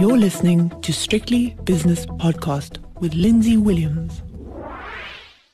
You're listening to Strictly Business Podcast with Lindsay Williams.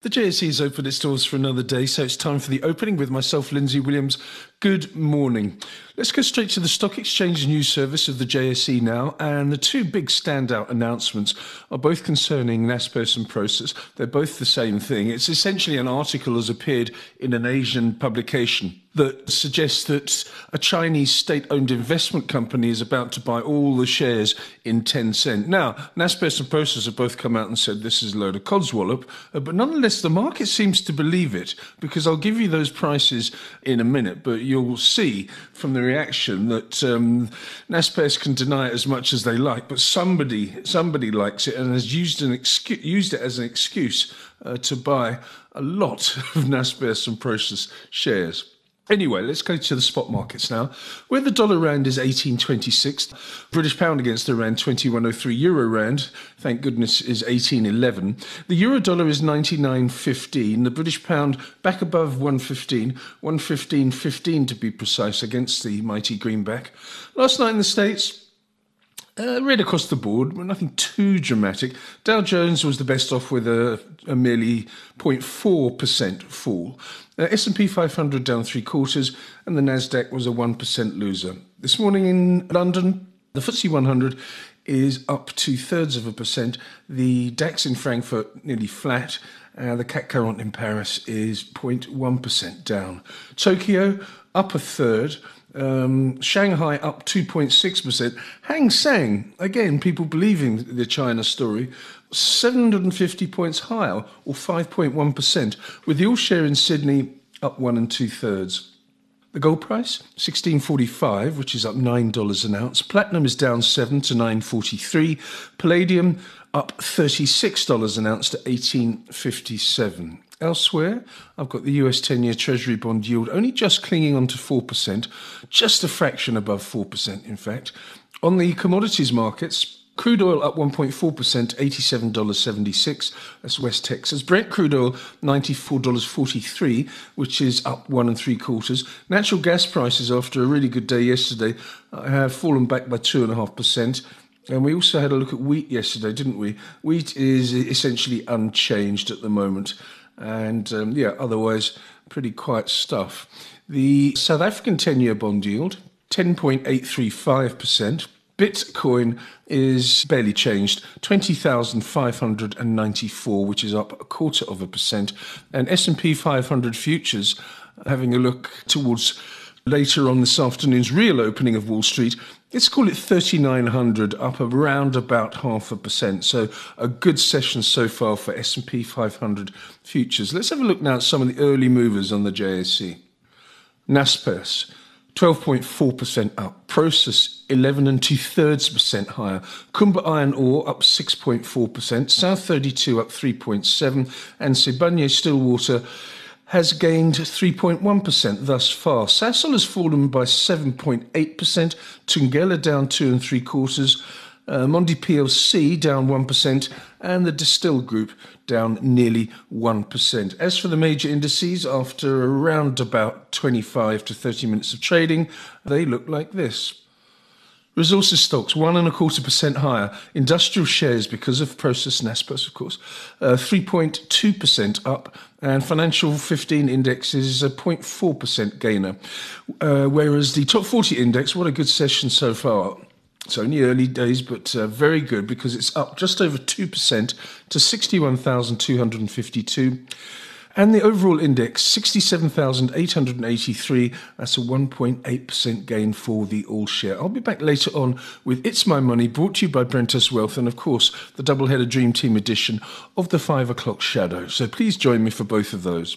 The JSE has opened its doors for another day, so it's time for the opening with myself, Lindsay Williams. Good morning. Let's go straight to the Stock Exchange News Service of the JSE now. And the two big standout announcements are both concerning Naspers and Prosus. They're both the same thing. It's essentially an article has appeared in an Asian publication that suggests that a Chinese state owned investment company is about to buy all the shares in Tencent. Now, Naspers and Prosus have both come out and said this is a load of codswallop, uh, but nonetheless, the market seems to believe it because I'll give you those prices in a minute, but you'll see from the reaction that um, Naspers can deny it as much as they like, but somebody somebody likes it and has used an excu- used it as an excuse uh, to buy a lot of Naspers and Prosus shares. Anyway, let's go to the spot markets now. Where the dollar rand is 1826, British pound against the rand 2103, euro rand, thank goodness, is 1811. The euro dollar is 99.15. The British pound back above 115, 115.15 to be precise, against the mighty greenback. Last night in the States, uh, red across the board, nothing too dramatic. Dow Jones was the best off with a, a merely 0.4% fall. Uh, S&P 500 down three quarters, and the Nasdaq was a 1% loser. This morning in London, the FTSE 100 is up two thirds of a percent. The DAX in Frankfurt nearly flat. Uh, the CAC 40 in Paris is 0.1% down. Tokyo up a third. Um, Shanghai up 2.6%. Hang Seng, again, people believing the China story, 750 points higher, or 5.1%, with the all share in Sydney up one and two thirds. The gold price, 1645, which is up $9 an ounce. Platinum is down 7 to 943. Palladium up $36 an ounce to 1857. Elsewhere, I've got the US 10 year Treasury bond yield only just clinging on to 4%, just a fraction above 4%, in fact. On the commodities markets, Crude oil up 1.4%, $87.76. That's West Texas. Brent crude oil, $94.43, which is up one and three quarters. Natural gas prices, after a really good day yesterday, have fallen back by 2.5%. And we also had a look at wheat yesterday, didn't we? Wheat is essentially unchanged at the moment and um, yeah, otherwise pretty quiet stuff. The South African 10 year bond yield, 10.835%. Bitcoin is barely changed, 20,594, which is up a quarter of a percent. And S&P 500 futures, having a look towards later on this afternoon's real opening of Wall Street, let's call it 3,900, up around about half a percent. So a good session so far for S&P 500 futures. Let's have a look now at some of the early movers on the JSE. Naspers, 12.4% up. Prosus 11 and two thirds percent higher. Kumba Iron Ore up 6.4%. South 32 up 3.7%. And Sibanye Stillwater has gained 3.1% thus far. Sasol has fallen by 7.8%, Thungela down two and three quarters, uh, Mondi PLC down 1%, and the Distell Group down nearly 1%. As for the major indices, after around about 25 to 30 minutes of trading, they look like this. Resources stocks, one and a quarter percent higher. Industrial shares, because of Prosus Naspers, of course, uh, 3.2% up. And financial 15 index is a 0.4% gainer. Uh, whereas the top 40 index, what a good session so far. It's only early days, but uh, very good because it's up just over 2% to 61,252. And the overall index, 67,883. That's a 1.8% gain for the all share. I'll be back later on with It's My Money, brought to you by Brenthurst Wealth, and of course, the Doubleheader Dream Team edition of the 5 o'clock shadow. So please join me for both of those.